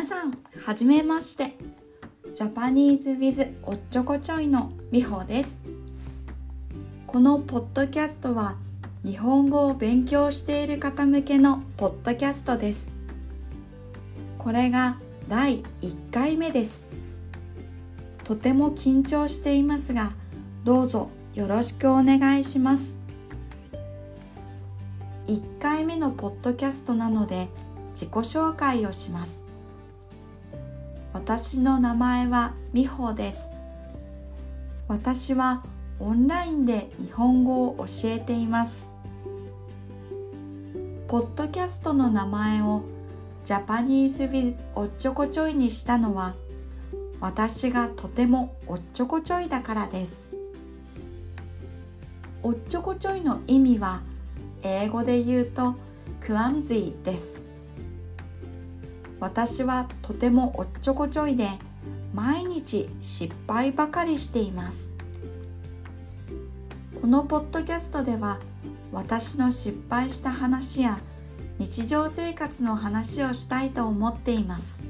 皆さんはじめまして。ジャパニーズ with おっちょこちょいのみほです。このポッドキャストは日本語を勉強している方向けのポッドキャストです。これが第1回目です。とても緊張していますがどうぞよろしくお願いします。1回目のポッドキャストなので自己紹介をします。私の名前はみほです。私はオンラインで日本語を教えています。ポッドキャストの名前をジャパニーズ with おっちょこちょいにしたのは私がとてもおっちょこちょいだからです。おっちょこちょいの意味は英語で言うとクラムズィです。私はとてもおっちょこちょいで毎日失敗ばかりしています。このポッドキャストでは私の失敗した話や日常生活の話をしたいと思っています。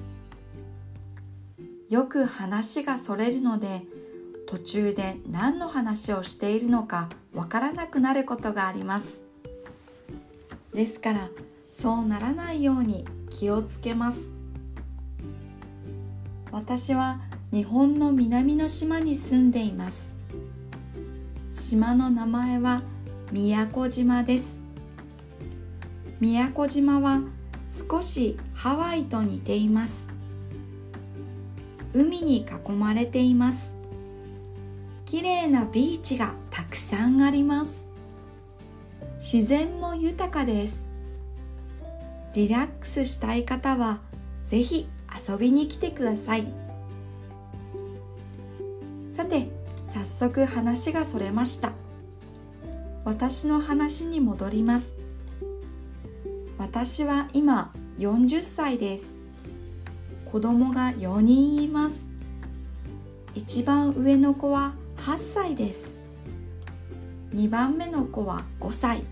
よく話がそれるので途中で何の話をしているのかわからなくなることがあります。ですからそうならないように気をつけます。私は日本の南の島に住んでいます。島の名前は宮古島です。宮古島は少しハワイと似ています。海に囲まれています。綺麗なビーチがたくさんあります。自然も豊かです。リラックスしたい方はぜひ遊びに来てください。さて早速話がそれました。私の話に戻ります。私は今40歳です。子供が4人います。一番上の子は8歳です。2番目の子は5歳。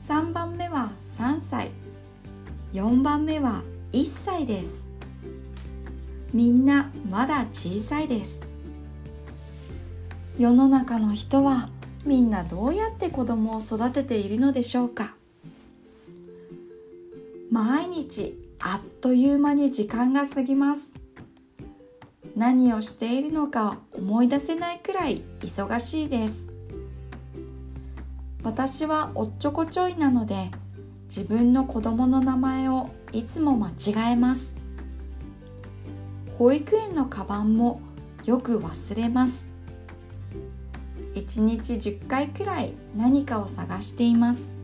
3番目は3歳。4番目は1歳です。みんなまだ小さいです。世の中の人はみんなどうやって子供を育てているのでしょうか。毎日あっという間に時間が過ぎます。何をしているのか思い出せないくらい忙しいです。私はおっちょこちょいなので自分の子供の名前をいつも間違えます。保育園のカバンもよく忘れます。1日10回くらい何かを探しています。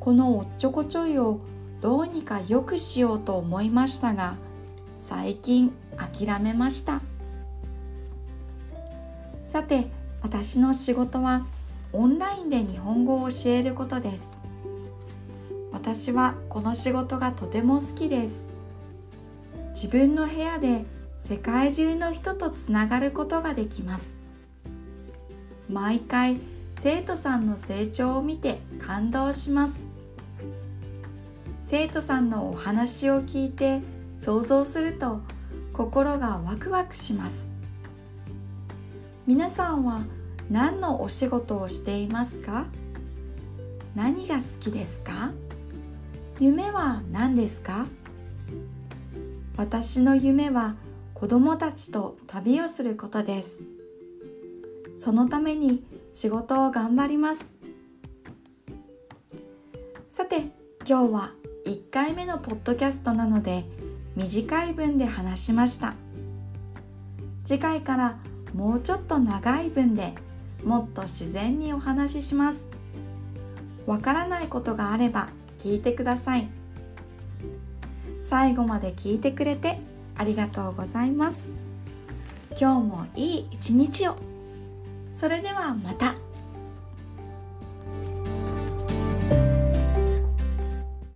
このおっちょこちょいをどうにか良くしようと思いましたが最近諦めました。さて私の仕事はオンラインで日本語を教えることです。私はこの仕事がとても好きです。自分の部屋で世界中の人とつながることができます。毎回生徒さんの成長を見て感動します。生徒さんのお話を聞いて想像すると心がワクワクします。皆さんは何のお仕事をしていますか？何が好きですか？夢は何ですか？私の夢は子供たちと旅をすることです。そのために仕事を頑張ります。さて今日は1回目のポッドキャストなので短い文で話しました。次回からもうちょっと長い文でもっと自然にお話しします。わからないことがあれば聞いてください。最後まで聞いてくれてありがとうございます。今日もいい一日を。それではまた。